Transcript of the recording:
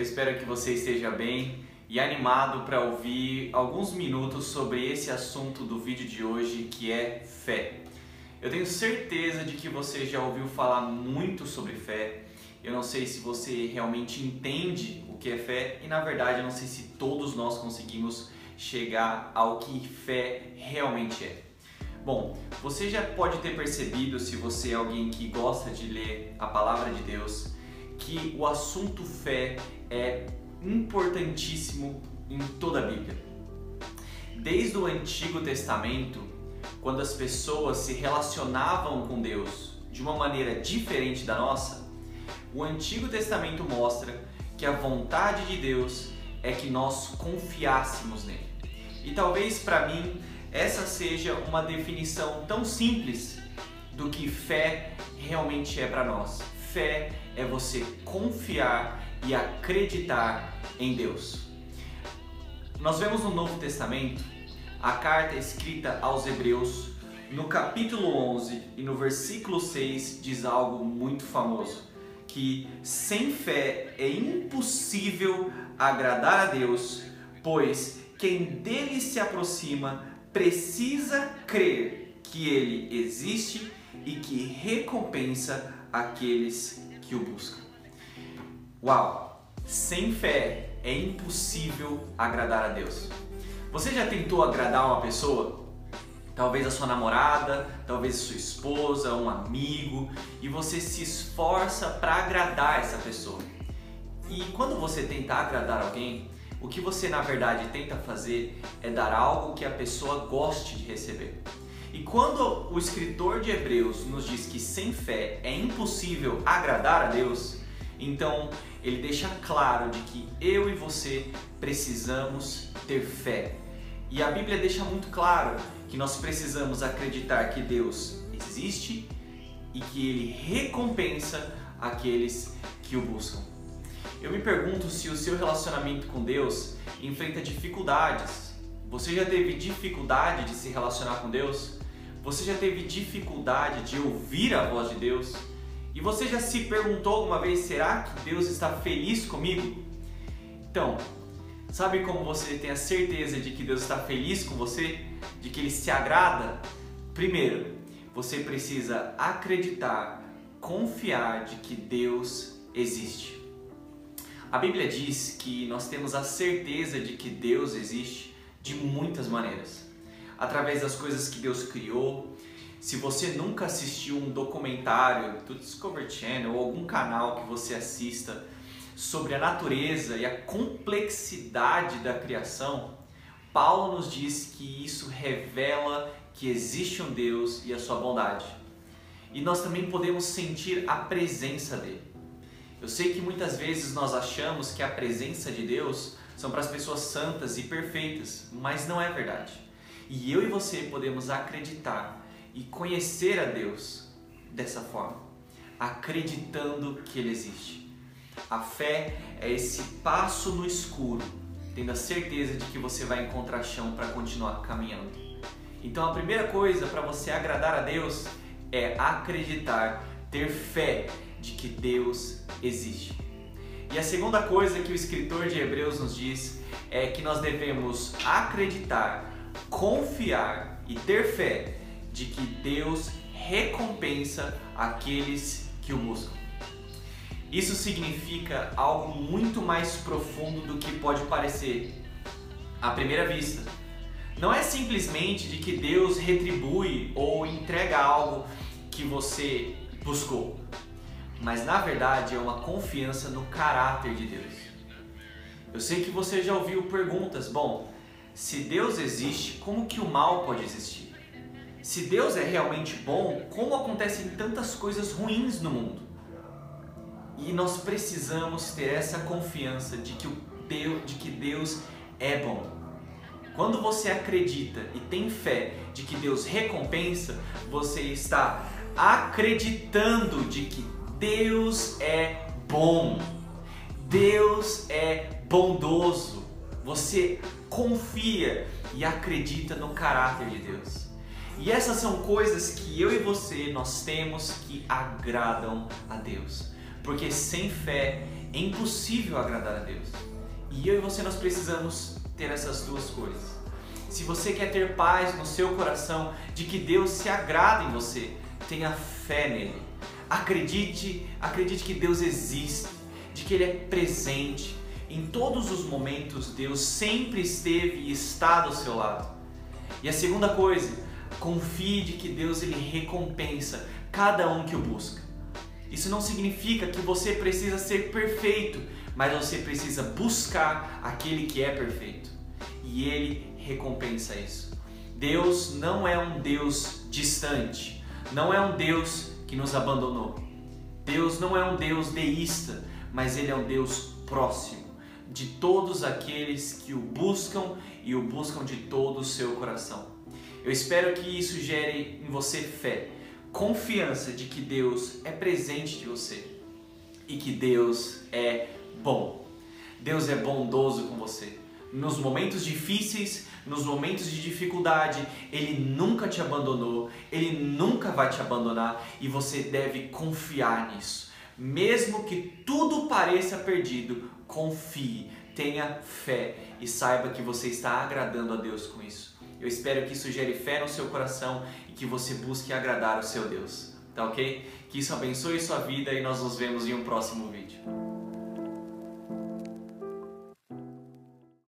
Eu espero que você esteja bem e animado para ouvir alguns minutos sobre esse assunto do vídeo de hoje que é fé. Eu tenho certeza de que você já ouviu falar muito sobre fé. Eu não sei se você realmente entende o que é fé e na verdade eu não sei se todos nós conseguimos chegar ao que fé realmente é. Bom, você já pode ter percebido, se você é alguém que gosta de ler a palavra de Deus, que o assunto fé é importantíssimo em toda a Bíblia. Desde o Antigo Testamento, quando as pessoas se relacionavam com Deus de uma maneira diferente da nossa, o Antigo Testamento mostra que a vontade de Deus é que nós confiássemos nele. E talvez para mim essa seja uma definição tão simples do que fé realmente é para nós. Fé é você confiar e acreditar em Deus. Nós vemos no Novo Testamento a carta escrita aos Hebreus, no capítulo 11 e no versículo 6 diz algo muito famoso, que sem fé é impossível agradar a Deus, pois quem dele se aproxima precisa crer que ele existe e que recompensa aqueles que o buscam. Uau! Sem fé é impossível agradar a Deus. Você já tentou agradar uma pessoa? Talvez a sua namorada, talvez a sua esposa, um amigo, e você se esforça para agradar essa pessoa. E quando você tenta agradar alguém, o que você na verdade tenta fazer é dar algo que a pessoa goste de receber. E quando o escritor de Hebreus nos diz que sem fé é impossível agradar a Deus, então ele deixa claro de que eu e você precisamos ter fé. E a Bíblia deixa muito claro que nós precisamos acreditar que Deus existe e que ele recompensa aqueles que o buscam. Eu me pergunto se o seu relacionamento com Deus enfrenta dificuldades. Você já teve dificuldade de se relacionar com Deus? Você já teve dificuldade de ouvir a voz de Deus? E você já se perguntou alguma vez: será que Deus está feliz comigo? Então, sabe como você tem a certeza de que Deus está feliz com você? De que Ele se agrada? Primeiro, você precisa acreditar, confiar de que Deus existe. A Bíblia diz que nós temos a certeza de que Deus existe de muitas maneiras através das coisas que Deus criou. Se você nunca assistiu um documentário do Discovery Channel ou algum canal que você assista sobre a natureza e a complexidade da criação, Paulo nos diz que isso revela que existe um Deus e a sua bondade. E nós também podemos sentir a presença dele. Eu sei que muitas vezes nós achamos que a presença de Deus são para as pessoas santas e perfeitas, mas não é verdade. E eu e você podemos acreditar e conhecer a Deus dessa forma, acreditando que Ele existe. A fé é esse passo no escuro, tendo a certeza de que você vai encontrar chão para continuar caminhando. Então a primeira coisa para você agradar a Deus é acreditar, ter fé de que Deus existe. E a segunda coisa que o escritor de Hebreus nos diz é que nós devemos acreditar confiar e ter fé de que Deus recompensa aqueles que o buscam. Isso significa algo muito mais profundo do que pode parecer à primeira vista. Não é simplesmente de que Deus retribui ou entrega algo que você buscou, mas na verdade é uma confiança no caráter de Deus. Eu sei que você já ouviu perguntas, bom, se Deus existe, como que o mal pode existir? Se Deus é realmente bom, como acontecem tantas coisas ruins no mundo? E nós precisamos ter essa confiança de que, o Deus, de que Deus é bom. Quando você acredita e tem fé de que Deus recompensa, você está acreditando de que Deus é bom. Deus é bondoso. Você confia e acredita no caráter de Deus. E essas são coisas que eu e você nós temos que agradam a Deus. Porque sem fé É impossível agradar a Deus. E eu e você nós precisamos ter essas duas coisas. Se você quer ter paz no seu coração de que Deus se agrada em você, tenha fé nele. Acredite, acredite que Deus existe, de que ele é presente. Em todos os momentos Deus sempre esteve e está do seu lado. E a segunda coisa, confie de que Deus ele recompensa cada um que o busca. Isso não significa que você precisa ser perfeito, mas você precisa buscar aquele que é perfeito. E ele recompensa isso. Deus não é um Deus distante, não é um Deus que nos abandonou. Deus não é um Deus deísta, mas ele é um Deus próximo de todos aqueles que o buscam e o buscam de todo o seu coração. Eu espero que isso gere em você fé, confiança de que Deus é presente de você e que Deus é bom. Deus é bondoso com você. Nos momentos difíceis, nos momentos de dificuldade, Ele nunca te abandonou, Ele nunca vai te abandonar e você deve confiar nisso. Mesmo que tudo pareça perdido, confie, tenha fé e saiba que você está agradando a Deus com isso. Eu espero que isso gere fé no seu coração e que você busque agradar o seu Deus. Tá ok? Que isso abençoe sua vida e nós nos vemos em um próximo vídeo.